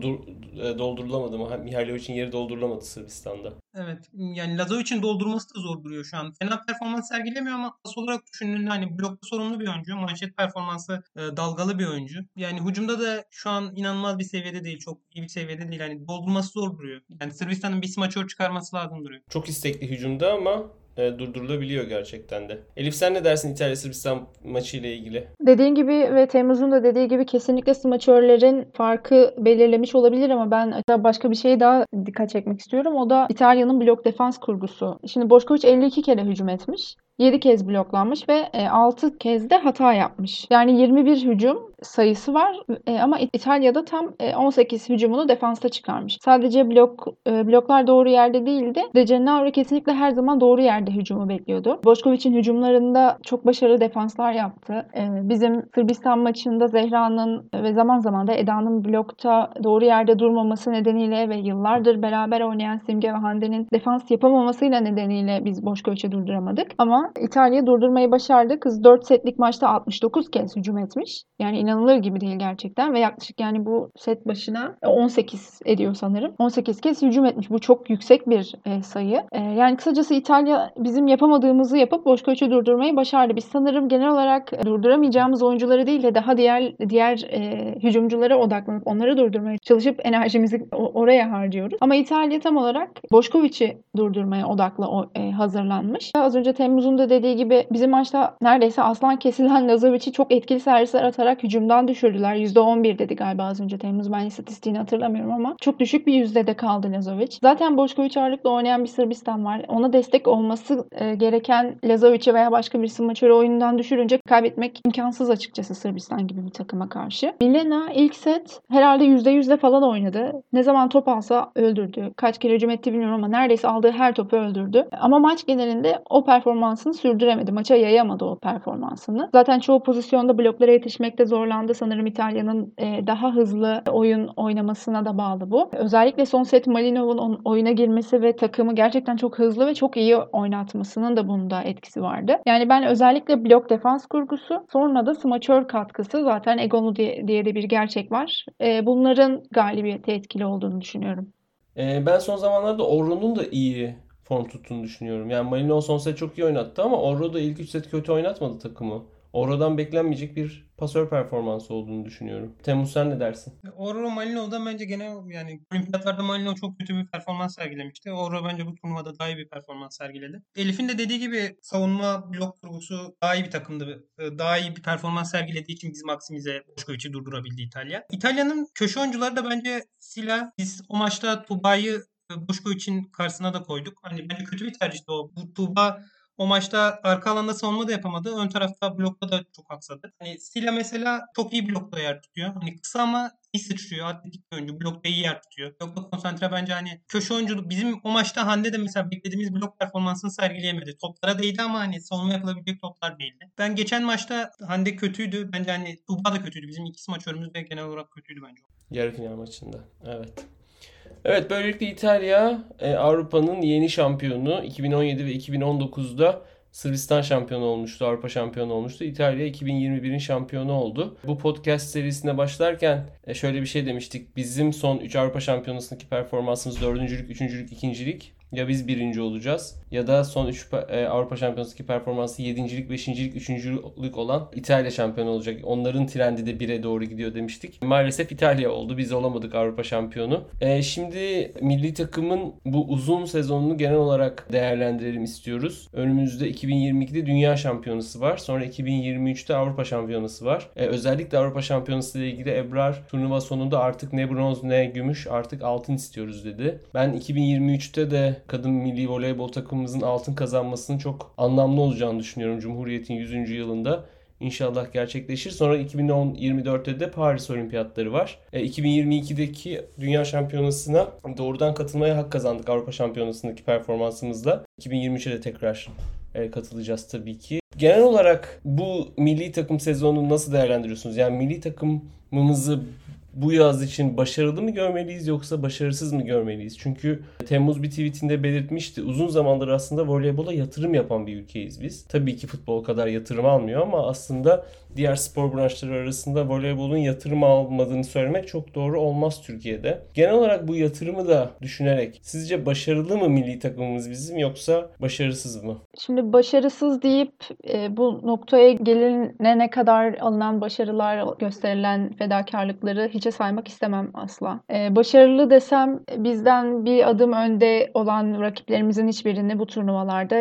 e, doldurulamadı mı? Mihailovic'in yeri doldurulamadı Sırbistan'da. Evet. Yani Lazovic'in doldurması da zor duruyor şu an. Fena performans sergilemiyor ama pas olarak düşündüğünde hani blokta sorumlu bir oyuncu. Manşet performansı e, dalgalı bir oyuncu. Yani hücumda da şu an inanılmaz bir seviyede değil. Çok iyi bir seviyede değil. Hani doldurması zor duruyor. Yani Sırbistan'ın bir smaçör çıkarması lazım duruyor. Çok istekli hücumda ama e, durdurulabiliyor gerçekten de. Elif sen ne dersin İtalya Sırbistan maçı ile ilgili? Dediğin gibi ve Temmuz'un da dediği gibi kesinlikle smaçörlerin farkı belirlemiş olabilir ama ben başka bir şeye daha dikkat çekmek istiyorum. O da İtalya'nın blok defans kurgusu. Şimdi Boşkoviç 52 kere hücum etmiş. 7 kez bloklanmış ve 6 e, kez de hata yapmış. Yani 21 hücum sayısı var e, ama İtalya'da tam 18 e, hücumunu defansta çıkarmış. Sadece blok bloklar doğru yerde değildi. De Gennaro kesinlikle her zaman doğru yerde hücumu bekliyordu. Boşkoviç'in hücumlarında çok başarılı defanslar yaptı. Bizim Sırbistan maçında Zehra'nın ve zaman zaman da Eda'nın blokta doğru yerde durmaması nedeniyle ve yıllardır beraber oynayan Simge ve Hande'nin defans yapamamasıyla nedeniyle biz Boşkoviç'i durduramadık. Ama İtalya durdurmayı başardı. Kız 4 setlik maçta 69 kez hücum etmiş. Yani inanılır gibi değil gerçekten ve yaklaşık yani bu set başına 18 ediyor sanırım. 18 kez hücum etmiş. Bu çok yüksek bir e, sayı. E, yani kısacası İtalya bizim yapamadığımızı yapıp Boşkoviç'i durdurmayı başardı. Biz sanırım genel olarak durduramayacağımız oyuncuları değil de daha diğer diğer e, hücumculara odaklanıp onları durdurmaya çalışıp enerjimizi oraya harcıyoruz. Ama İtalya tam olarak Boşkoviç'i durdurmaya odaklı o, e, hazırlanmış. Az önce Temmuz'un da dediği gibi bizim maçta neredeyse aslan kesilen Lazovic'i çok etkili servisler atarak hücumdan düşürdüler. %11 dedi galiba az önce Temmuz. Ben istatistiğini hatırlamıyorum ama çok düşük bir yüzdede kaldı Lazovic. Zaten Boşkovic ağırlıkla oynayan bir Sırbistan var. Ona destek olması e, gereken Lazovic'i veya başka bir smaçörü oyundan düşürünce kaybetmek imkansız açıkçası Sırbistan gibi bir takıma karşı. Milena ilk set herhalde %100'de falan oynadı. Ne zaman top alsa öldürdü. Kaç kere hücum etti bilmiyorum ama neredeyse aldığı her topu öldürdü. Ama maç genelinde o performansı performansını sürdüremedi. Maça yayamadı o performansını. Zaten çoğu pozisyonda bloklara yetişmekte zorlandı. Sanırım İtalya'nın e, daha hızlı oyun oynamasına da bağlı bu. Özellikle son set Malinov'un oyuna girmesi ve takımı gerçekten çok hızlı ve çok iyi oynatmasının da bunda etkisi vardı. Yani ben özellikle blok defans kurgusu sonra da smaçör katkısı zaten Egonu diye, diye de bir gerçek var. E, bunların galibiyete etkili olduğunu düşünüyorum. E, ben son zamanlarda Orun'un da iyi form tuttuğunu düşünüyorum. Yani Malino son set çok iyi oynattı ama Oro da ilk 3 set kötü oynatmadı takımı. Oro'dan beklenmeyecek bir pasör performansı olduğunu düşünüyorum. Temmuz sen ne dersin? Oro Malino'dan bence gene yani olimpiyatlarda Malino çok kötü bir performans sergilemişti. Oro bence bu turnuvada daha iyi bir performans sergiledi. Elif'in de dediği gibi savunma blok kurgusu daha iyi bir takımdı. Ee, daha iyi bir performans sergilediği için biz Maksimize Boşkoviç'i durdurabildi İtalya. İtalya'nın köşe oyuncuları da bence Sila. Biz o maçta Tuba'yı Boşkoviç'in karşısına da koyduk. Hani bence kötü bir tercihti o. Bu Tuğba o maçta arka alanda savunma da yapamadı. Ön tarafta blokta da çok aksadı. Hani Sila mesela çok iyi blokta yer tutuyor. Hani kısa ama iyi sıçrıyor. Atletik bir oyuncu. Blokta iyi yer tutuyor. Blokta konsantre bence hani köşe oyunculuk. Bizim o maçta Hande de mesela beklediğimiz blok performansını sergileyemedi. Toplara değdi ama hani savunma yapılabilecek toplar değildi. Ben geçen maçta Hande kötüydü. Bence hani Tuğba da kötüydü. Bizim iki smaçörümüz de genel olarak kötüydü bence. Yarı final maçında. Evet. Evet böylelikle İtalya e, Avrupa'nın yeni şampiyonu 2017 ve 2019'da Sırbistan şampiyonu olmuştu, Avrupa şampiyonu olmuştu. İtalya 2021'in şampiyonu oldu. Bu podcast serisine başlarken e, şöyle bir şey demiştik. Bizim son 3 Avrupa şampiyonasındaki performansımız dördüncülük, üçüncülük, ikincilik. Ya biz birinci olacağız ya da son 3 e, Avrupa Şampiyonası'ndaki performansı 7. 5. 3. olan İtalya şampiyonu olacak. Onların trendi de 1'e doğru gidiyor demiştik. Maalesef İtalya oldu. Biz olamadık Avrupa şampiyonu. E, şimdi milli takımın bu uzun sezonunu genel olarak değerlendirelim istiyoruz. Önümüzde 2022'de Dünya Şampiyonası var. Sonra 2023'te Avrupa Şampiyonası var. E, özellikle Avrupa Şampiyonası ile ilgili Ebrar turnuva sonunda artık ne bronz ne gümüş artık altın istiyoruz dedi. Ben 2023'te de kadın milli voleybol takımımızın altın kazanmasının çok anlamlı olacağını düşünüyorum Cumhuriyet'in 100. yılında. İnşallah gerçekleşir. Sonra 2024'te de Paris Olimpiyatları var. E, 2022'deki Dünya Şampiyonası'na doğrudan katılmaya hak kazandık Avrupa Şampiyonası'ndaki performansımızla. 2023'e de tekrar e, katılacağız tabii ki. Genel olarak bu milli takım sezonunu nasıl değerlendiriyorsunuz? Yani milli takımımızı bu yaz için başarılı mı görmeliyiz yoksa başarısız mı görmeliyiz? Çünkü Temmuz bir tweetinde belirtmişti. Uzun zamandır aslında voleybola yatırım yapan bir ülkeyiz biz. Tabii ki futbol kadar yatırım almıyor ama aslında diğer spor branşları arasında voleybolun yatırım almadığını söylemek çok doğru olmaz Türkiye'de. Genel olarak bu yatırımı da düşünerek sizce başarılı mı milli takımımız bizim yoksa başarısız mı? Şimdi başarısız deyip e, bu noktaya gelinene kadar alınan başarılar, gösterilen fedakarlıkları hiçe saymak istemem asla. E, başarılı desem bizden bir adım önde olan rakiplerimizin hiçbirini bu turnuvalarda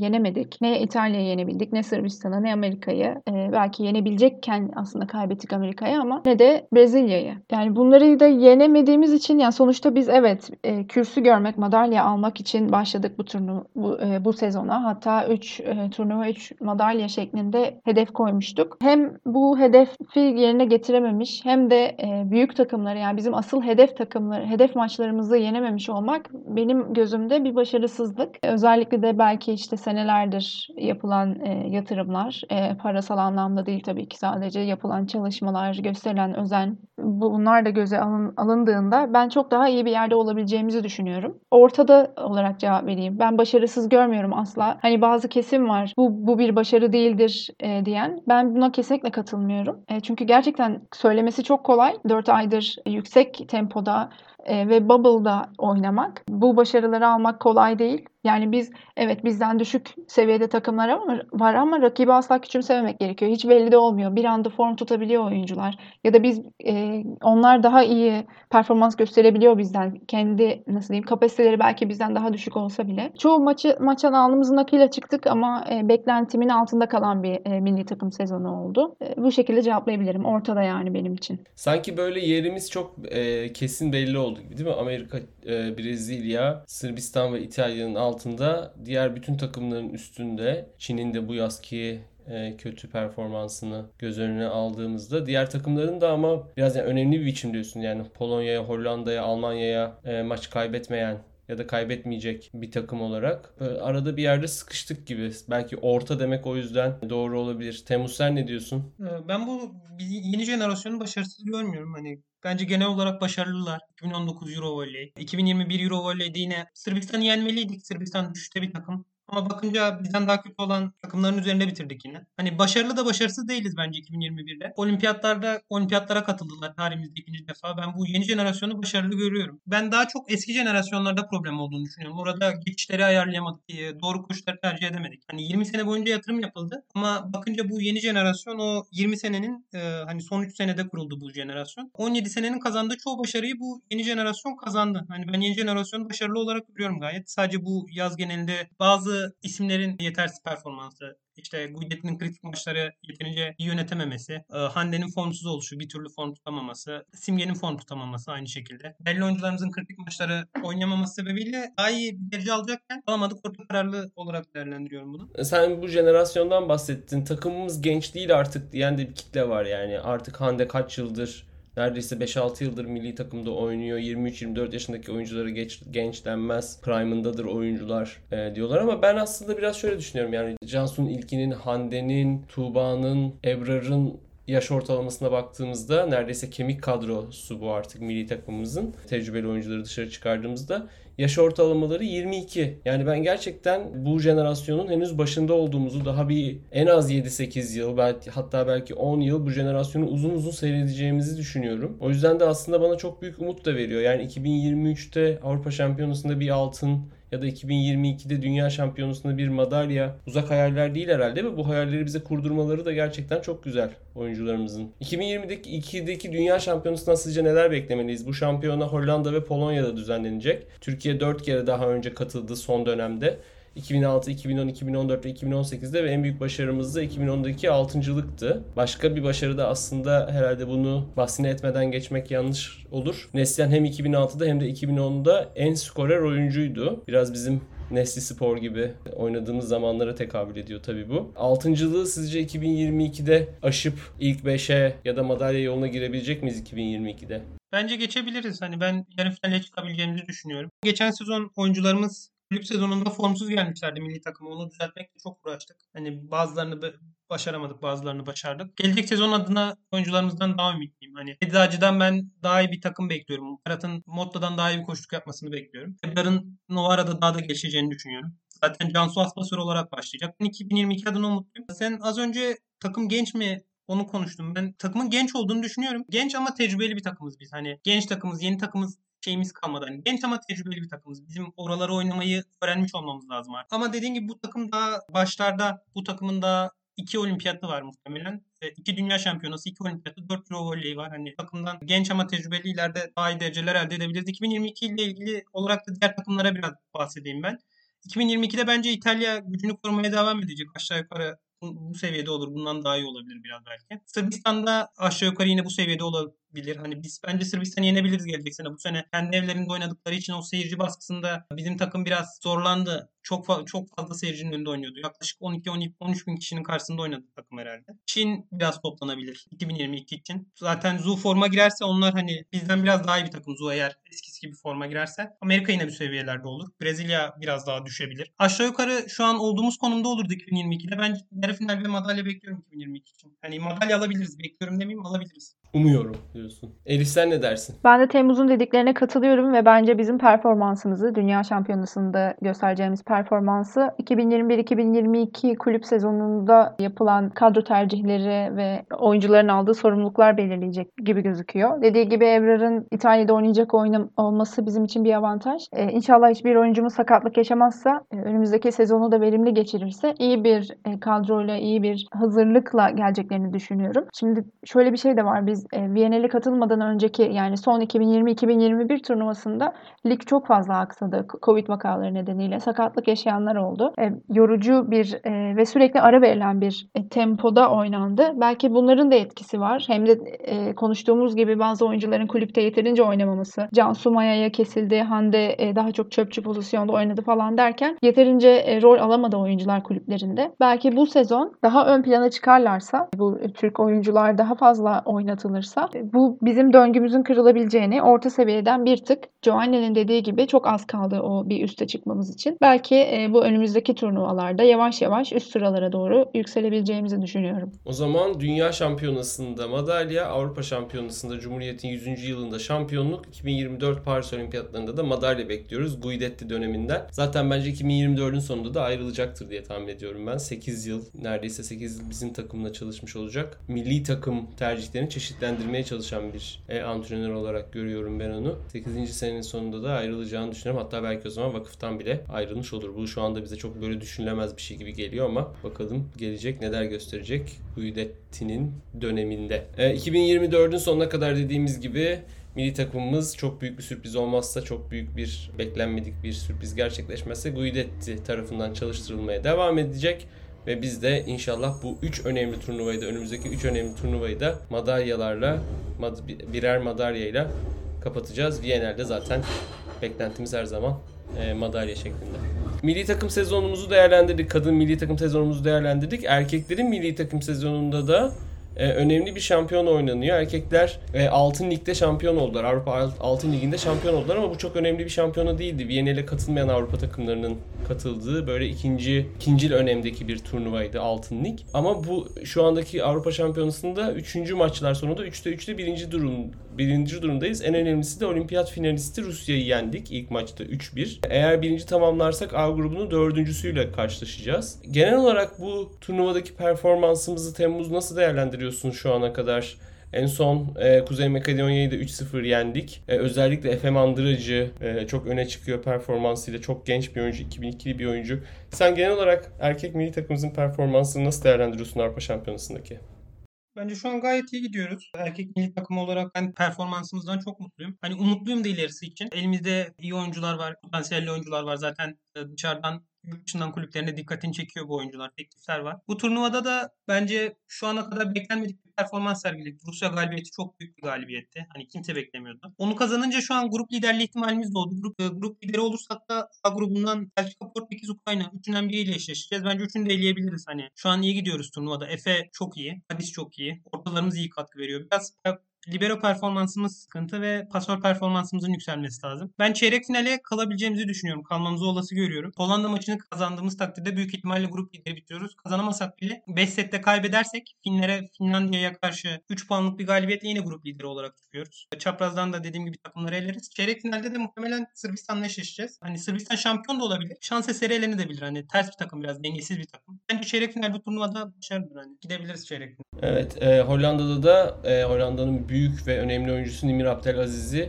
yenemedik. Ne İtalya'yı yenebildik, ne Sırbistan'ı, ne Amerika'yı. E, belki yenebilecekken aslında kaybettik Amerika'yı ama ne de Brezilya'yı. Yani bunları da yenemediğimiz için yani sonuçta biz evet e, kürsü görmek, madalya almak için başladık bu turnu bu, e, bu sezona. Hatta 3 e, turnuva 3 madalya şeklinde hedef koymuştuk. Hem bu hedefi yerine getirememiş hem de e, büyük takımları yani bizim asıl hedef takımları, hedef maçlarımızı yenememiş olmak benim gözümde bir başarısızlık. Özellikle de belki işte senelerdir yapılan e, yatırımlar, e, parasal anlamda değil tabii ki sadece yapılan çalışmalar, gösterilen özen bunlar da göze alın, alındığında ben çok daha iyi bir yerde olabileceğimizi düşünüyorum. Ortada olarak cevap vereyim. Ben başarısız görmüyorum asla. Hani bazı kesim var. Bu bu bir başarı değildir e, diyen. Ben buna kesinlikle katılmıyorum. E, çünkü gerçekten söylemesi çok kolay. 4 aydır yüksek tempoda e, ve Bubble'da oynamak. Bu başarıları almak kolay değil. Yani biz evet bizden düşük seviyede takımlar var ama rakibi asla küçümsememek gerekiyor. Hiç belli de olmuyor. Bir anda form tutabiliyor oyuncular. Ya da biz e, onlar daha iyi performans gösterebiliyor bizden. Kendi nasıl diyeyim kapasiteleri belki bizden daha düşük olsa bile. Çoğu maçı maçtan alnımızın akıyla çıktık ama e, beklentimin altında kalan bir e, milli takım sezonu oldu. E, bu şekilde cevaplayabilirim. Ortada yani benim için. Sanki böyle yerimiz çok e, kesin belli oldu gibi değil mi? Amerika, e, Brezilya, Sırbistan ve İtalya'nın altında diğer bütün takımların üstünde Çin'in de bu yazki e, kötü performansını göz önüne aldığımızda diğer takımların da ama biraz yani önemli bir biçimde üstün yani Polonya'ya, Hollanda'ya, Almanya'ya e, maç kaybetmeyen ya da kaybetmeyecek bir takım olarak arada bir yerde sıkıştık gibi. Belki orta demek o yüzden doğru olabilir. Temmuz sen ne diyorsun? Ee, ben bu yeni jenerasyonu başarısız görmüyorum. Hani Bence genel olarak başarılılar. 2019 Euro Volley. 2021 Euro Volley'de yine Sırbistan'ı yenmeliydik. Sırbistan düşüşte bir takım. Ama bakınca bizden daha kötü olan takımların üzerinde bitirdik yine. Hani başarılı da başarısız değiliz bence 2021'de. Olimpiyatlarda olimpiyatlara katıldılar tarihimizde ikinci defa. Ben bu yeni jenerasyonu başarılı görüyorum. Ben daha çok eski jenerasyonlarda problem olduğunu düşünüyorum. Orada geçişleri ayarlayamadık. Doğru koşulları tercih edemedik. Hani 20 sene boyunca yatırım yapıldı. Ama bakınca bu yeni jenerasyon o 20 senenin e, hani son 3 senede kuruldu bu jenerasyon. 17 senenin kazandığı çoğu başarıyı bu yeni jenerasyon kazandı. Hani ben yeni jenerasyonu başarılı olarak görüyorum gayet. Sadece bu yaz genelinde bazı isimlerin yetersiz performansı, işte Guidetti'nin kritik maçları yeterince yönetememesi, e, Hande'nin formsuz oluşu, bir türlü form tutamaması, Simge'nin form tutamaması aynı şekilde. Belli oyuncularımızın kritik maçları oynamaması sebebiyle daha iyi bir derece alacakken alamadık. Orta kararlı olarak değerlendiriyorum bunu. E, sen bu jenerasyondan bahsettin. Takımımız genç değil artık diyen de bir kitle var yani. Artık Hande kaç yıldır neredeyse 5-6 yıldır milli takımda oynuyor. 23-24 yaşındaki oyunculara geç, genç denmez. Prime'ındadır oyuncular e, diyorlar ama ben aslında biraz şöyle düşünüyorum. Yani Cansu'nun ilkinin, Hande'nin, Tuğba'nın, Ebrar'ın yaş ortalamasına baktığımızda neredeyse kemik kadrosu bu artık milli takımımızın. Tecrübeli oyuncuları dışarı çıkardığımızda yaş ortalamaları 22. Yani ben gerçekten bu jenerasyonun henüz başında olduğumuzu daha bir en az 7-8 yıl belki hatta belki 10 yıl bu jenerasyonu uzun uzun seyredeceğimizi düşünüyorum. O yüzden de aslında bana çok büyük umut da veriyor. Yani 2023'te Avrupa Şampiyonası'nda bir altın ya da 2022'de Dünya Şampiyonası'nda bir madalya uzak hayaller değil herhalde ve bu hayalleri bize kurdurmaları da gerçekten çok güzel oyuncularımızın. 2020'deki 2'deki Dünya Şampiyonası'ndan sizce neler beklemeliyiz? Bu şampiyona Hollanda ve Polonya'da düzenlenecek. Türkiye 4 kere daha önce katıldı son dönemde. 2006, 2010, 2014 ve 2018'de ve en büyük başarımız da 2010'daki altıncılıktı. Başka bir başarı da aslında herhalde bunu bahsine etmeden geçmek yanlış olur. Neslihan hem 2006'da hem de 2010'da en skorer oyuncuydu. Biraz bizim Nesli Spor gibi oynadığımız zamanlara tekabül ediyor tabii bu. Altıncılığı sizce 2022'de aşıp ilk 5'e ya da madalya yoluna girebilecek miyiz 2022'de? Bence geçebiliriz. Hani ben yarı finale çıkabileceğimizi düşünüyorum. Geçen sezon oyuncularımız kulüp sezonunda formsuz gelmişlerdi milli takıma. Onu düzeltmekle çok uğraştık. Hani bazılarını başaramadık, bazılarını başardık. Gelecek sezon adına oyuncularımızdan daha ümitliyim. Hani Eczacı'dan ben daha iyi bir takım bekliyorum. Ferhat'ın Motta'dan daha iyi bir koşuluk yapmasını bekliyorum. Ebrar'ın Novara'da daha da gelişeceğini düşünüyorum. Zaten Cansu Aspasör olarak başlayacak. Ben 2022 adına umutluyum. Sen az önce takım genç mi Onu konuştum. Ben takımın genç olduğunu düşünüyorum. Genç ama tecrübeli bir takımız biz. Hani genç takımız, yeni takımız şeyimiz kalmadı. Hani genç ama tecrübeli bir takımız. Bizim oraları oynamayı öğrenmiş olmamız lazım artık. Ama dediğim gibi bu takım daha başlarda bu takımın daha iki olimpiyatı var muhtemelen. E, iki dünya şampiyonası, iki olimpiyatı, dört euro voleyi var. Hani takımdan genç ama tecrübeli ileride daha iyi dereceler elde edebiliriz. 2022 ile ilgili olarak da diğer takımlara biraz bahsedeyim ben. 2022'de bence İtalya gücünü korumaya devam edecek. Aşağı yukarı bu, bu seviyede olur. Bundan daha iyi olabilir biraz belki. Sırbistan'da aşağı yukarı yine bu seviyede olabilir. Hani biz bence Sırbistan'ı yenebiliriz gelecek sene. Bu sene kendi evlerinde oynadıkları için o seyirci baskısında bizim takım biraz zorlandı. Çok fa- çok fazla seyircinin önünde oynuyordu. Yaklaşık 12 12 13 bin kişinin karşısında oynadı takım herhalde. Çin biraz toplanabilir 2022 için. Zaten Zu forma girerse onlar hani bizden biraz daha iyi bir takım Zu eğer eskisi gibi forma girerse. Amerika yine bir seviyelerde olur. Brezilya biraz daha düşebilir. Aşağı yukarı şu an olduğumuz konumda olurdu 2022'de. Ben yarı final ve madalya bekliyorum 2022 için. Hani madalya alabiliriz. Bekliyorum demeyeyim alabiliriz. Umuyorum diyorsun. Elif sen ne dersin? Ben de Temmuz'un dediklerine katılıyorum ve bence bizim performansımızı, Dünya Şampiyonası'nda göstereceğimiz performansı 2021-2022 kulüp sezonunda yapılan kadro tercihleri ve oyuncuların aldığı sorumluluklar belirleyecek gibi gözüküyor. Dediği gibi Evrar'ın İtalya'da oynayacak oyun olması bizim için bir avantaj. Ee, inşallah hiçbir oyuncumuz sakatlık yaşamazsa, e, önümüzdeki sezonu da verimli geçirirse iyi bir e, kadroyla, iyi bir hazırlıkla geleceklerini düşünüyorum. Şimdi şöyle bir şey de var. Biz e, Viyana'ya katılmadan önceki yani son 2020-2021 turnuvasında lig çok fazla aksadı. Covid vakaları nedeniyle sakatlık yaşayanlar oldu. E, yorucu bir e, ve sürekli ara verilen bir e, tempoda oynandı. Belki bunların da etkisi var. Hem de e, konuştuğumuz gibi bazı oyuncuların kulüpte yeterince oynamaması. Cansu Maya'ya kesildi. Hande e, daha çok çöpçü pozisyonda oynadı falan derken yeterince e, rol alamadı oyuncular kulüplerinde. Belki bu sezon daha ön plana çıkarlarsa bu e, Türk oyuncular daha fazla oynatılırsa e, bu bizim döngümüzün kırılabileceğini orta seviyeden bir tık Joanne'nin dediği gibi çok az kaldı o bir üste çıkmamız için. Belki e, bu önümüzdeki turnuvalarda yavaş yavaş üst sıralara doğru yükselebileceğimizi düşünüyorum. O zaman Dünya Şampiyonası'nda madalya, Avrupa Şampiyonası'nda Cumhuriyet'in 100. yılında şampiyonluk, 2024 Paris Olimpiyatlarında da madalya bekliyoruz Guidetti döneminden. Zaten bence 2024'ün sonunda da ayrılacaktır diye tahmin ediyorum ben. 8 yıl, neredeyse 8 yıl bizim takımla çalışmış olacak. Milli takım tercihlerini çeşitlendirmeye çalışan bir e, antrenör olarak görüyorum ben onu. 8. senenin sonunda da ayrılacağını düşünüyorum. Hatta belki o zaman vakıftan bile ayrılmış olur. Bu şu anda bize çok böyle düşünülemez bir şey gibi geliyor ama bakalım gelecek neler gösterecek Guidetti'nin döneminde. E, 2024'ün sonuna kadar dediğimiz gibi milli takımımız çok büyük bir sürpriz olmazsa, çok büyük bir beklenmedik bir sürpriz gerçekleşmezse Guidetti tarafından çalıştırılmaya devam edecek. Ve biz de inşallah bu 3 önemli turnuvayı da önümüzdeki 3 önemli turnuvayı da madalyalarla mad- birer madalyayla kapatacağız. Viyener'de zaten beklentimiz her zaman e, madalya şeklinde. Milli takım sezonumuzu değerlendirdik. Kadın milli takım sezonumuzu değerlendirdik. Erkeklerin milli takım sezonunda da e, önemli bir şampiyon oynanıyor. Erkekler e, Altın Lig'de şampiyon oldular. Avrupa Alt- Altın Ligi'nde şampiyon oldular ama bu çok önemli bir şampiyona değildi. Viyana'ya katılmayan Avrupa takımlarının katıldığı böyle ikinci ikinci önemdeki bir turnuvaydı Altın Lig. Ama bu şu andaki Avrupa Şampiyonası'nda 3. maçlar sonunda 3'te 3'te birinci durum birinci durumdayız. En önemlisi de olimpiyat finalisti Rusya'yı yendik ilk maçta 3-1. Eğer birinci tamamlarsak A grubunun dördüncüsüyle karşılaşacağız. Genel olarak bu turnuvadaki performansımızı Temmuz nasıl değerlendiriyorsun şu ana kadar? En son e, Kuzey Makedonya'yı da 3-0 yendik. E, özellikle Efe Mandıracı e, çok öne çıkıyor performansıyla. Çok genç bir oyuncu, 2002'li bir oyuncu. Sen genel olarak erkek milli takımımızın performansını nasıl değerlendiriyorsun Avrupa Şampiyonası'ndaki? Bence şu an gayet iyi gidiyoruz. Erkek milli takımı olarak ben performansımızdan çok mutluyum. Hani umutluyum da ilerisi için. Elimizde iyi oyuncular var, potansiyelli oyuncular var. Zaten e, dışarıdan yurt dışından kulüplerine dikkatini çekiyor bu oyuncular. Teklifler var. Bu turnuvada da bence şu ana kadar beklenmedik bir performans sergiledik. Rusya galibiyeti çok büyük bir galibiyetti. Hani kimse beklemiyordu. Onu kazanınca şu an grup liderliği ihtimalimiz de oldu. Grup, e, grup lideri olursak da A grubundan Belçika, Portekiz, Ukrayna. Üçünden biriyle eşleşeceğiz. Bence üçünü de eleyebiliriz. Hani şu an iyi gidiyoruz turnuvada. Efe çok iyi. Hadis çok iyi. Ortalarımız iyi katkı veriyor. Biraz libero performansımız sıkıntı ve pasör performansımızın yükselmesi lazım. Ben çeyrek finale kalabileceğimizi düşünüyorum. Kalmamızı olası görüyorum. Hollanda maçını kazandığımız takdirde büyük ihtimalle grup lideri bitiriyoruz. Kazanamasak bile 5 sette kaybedersek Finlere, Finlandiya'ya karşı 3 puanlık bir galibiyetle yine grup lideri olarak çıkıyoruz. Çaprazdan da dediğim gibi takımları eleriz. Çeyrek finalde de muhtemelen Sırbistan'la eşleşeceğiz. Hani Sırbistan şampiyon da olabilir. Şans eseri elenebilir. Hani ters bir takım biraz dengesiz bir takım. Bence çeyrek final bu turnuvada başarılıdır. Hani gidebiliriz çeyrek final. Evet, e, Hollanda'da da e, Hollanda'nın büyük ve önemli oyuncusu Nimir Abdelaziz'i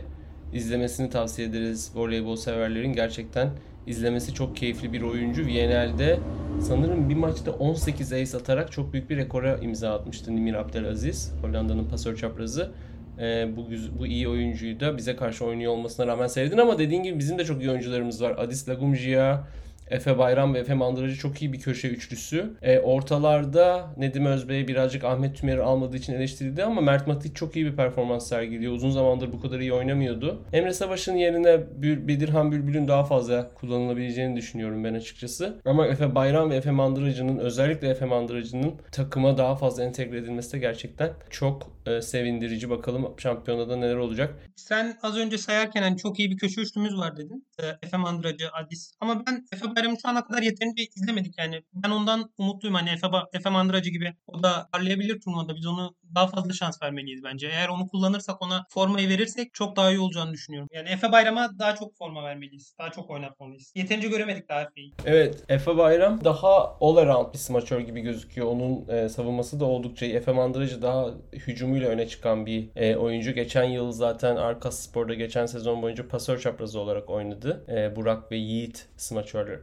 izlemesini tavsiye ederiz voleybol severlerin. Gerçekten izlemesi çok keyifli bir oyuncu. VNL'de sanırım bir maçta 18 ace atarak çok büyük bir rekora imza atmıştı Nimir Abdelaziz, Hollanda'nın pasör çaprazı. E, bu, bu iyi oyuncuyu da bize karşı oynuyor olmasına rağmen sevdin ama dediğin gibi bizim de çok iyi oyuncularımız var. Adis Lagumjia, Efe Bayram ve Efe Mandıracı çok iyi bir köşe üçlüsü. E, ortalarda Nedim Özbey birazcık Ahmet Tümer'i almadığı için eleştirildi ama Mert Matik çok iyi bir performans sergiliyor. Uzun zamandır bu kadar iyi oynamıyordu. Emre Savaş'ın yerine Bedirhan Bülbül'ün daha fazla kullanılabileceğini düşünüyorum ben açıkçası. Ama Efe Bayram ve Efe Mandıracı'nın özellikle Efe Mandıracı'nın takıma daha fazla entegre edilmesi de gerçekten çok e, sevindirici. Bakalım şampiyonada neler olacak. Sen az önce sayarken hani çok iyi bir köşe üçlümüz var dedin. E, Efe Mandıracı, Adis. Ama ben Efe Bayram'ı şu ana kadar yeterince izlemedik yani. Ben ondan umutluyum hani Efe, Efe Mandıracı gibi. O da parlayabilir turnuvada. Biz onu daha fazla şans vermeliyiz bence. Eğer onu kullanırsak ona formayı verirsek çok daha iyi olacağını düşünüyorum. Yani Efe Bayram'a daha çok forma vermeliyiz. Daha çok oynatmalıyız. Yeterince göremedik daha Efe'yi. Evet. Efe Bayram daha all around bir smaçör gibi gözüküyor. Onun e, savunması da oldukça iyi. Efe Mandıracı daha hücumuyla öne çıkan bir e, oyuncu. Geçen yıl zaten Arkas Spor'da geçen sezon boyunca pasör çaprazı olarak oynadı. E, Burak ve Yiğit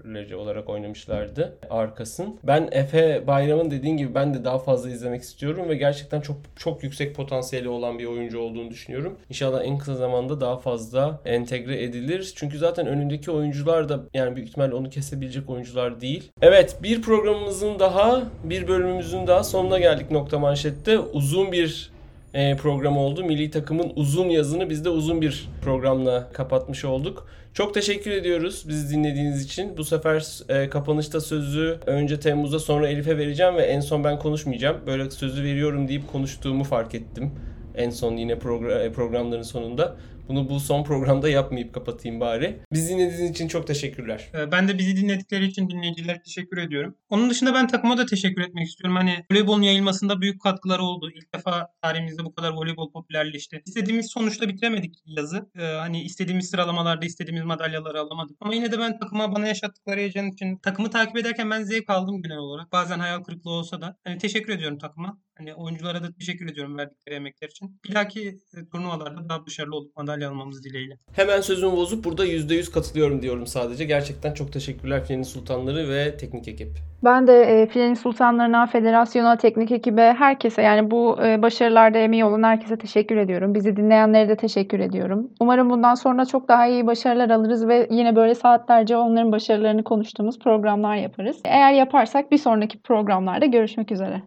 smaçörleri olarak oynamışlardı Arkas'ın. Ben Efe Bayram'ın dediğin gibi ben de daha fazla izlemek istiyorum ve gerçekten çok çok yüksek potansiyeli olan bir oyuncu olduğunu düşünüyorum. İnşallah en kısa zamanda daha fazla entegre edilir. Çünkü zaten önündeki oyuncular da yani büyük ihtimalle onu kesebilecek oyuncular değil. Evet bir programımızın daha bir bölümümüzün daha sonuna geldik nokta manşette. Uzun bir e, program oldu. Milli takımın uzun yazını biz de uzun bir programla kapatmış olduk. Çok teşekkür ediyoruz bizi dinlediğiniz için. Bu sefer e, kapanışta sözü önce Temmuz'da sonra Elif'e vereceğim ve en son ben konuşmayacağım. Böyle sözü veriyorum deyip konuştuğumu fark ettim. En son yine progr- programların sonunda. Bunu bu son programda yapmayıp kapatayım bari. Bizi dinlediğiniz için çok teşekkürler. Ben de bizi dinledikleri için dinleyicilere teşekkür ediyorum. Onun dışında ben takıma da teşekkür etmek istiyorum. Hani voleybolun yayılmasında büyük katkıları oldu. İlk defa tarihimizde bu kadar voleybol popülerleşti. İstediğimiz sonuçta bitiremedik yazı. Ee, hani istediğimiz sıralamalarda istediğimiz madalyaları alamadık. Ama yine de ben takıma bana yaşattıkları heyecan için takımı takip ederken ben zevk aldım genel olarak. Bazen hayal kırıklığı olsa da. Hani teşekkür ediyorum takıma. Hani oyunculara da teşekkür ediyorum verdikleri emekler için. Bir dahaki turnuvalarda daha başarılı olup madalya almamız dileğiyle. Hemen sözümü bozup burada %100 katılıyorum diyorum sadece. Gerçekten çok teşekkürler Filenin Sultanları ve teknik ekip. Ben de e, Filenin Sultanlarına, federasyona, teknik ekibe, herkese yani bu e, başarılarda emeği olan herkese teşekkür ediyorum. Bizi dinleyenlere de teşekkür ediyorum. Umarım bundan sonra çok daha iyi başarılar alırız ve yine böyle saatlerce onların başarılarını konuştuğumuz programlar yaparız. Eğer yaparsak bir sonraki programlarda görüşmek üzere.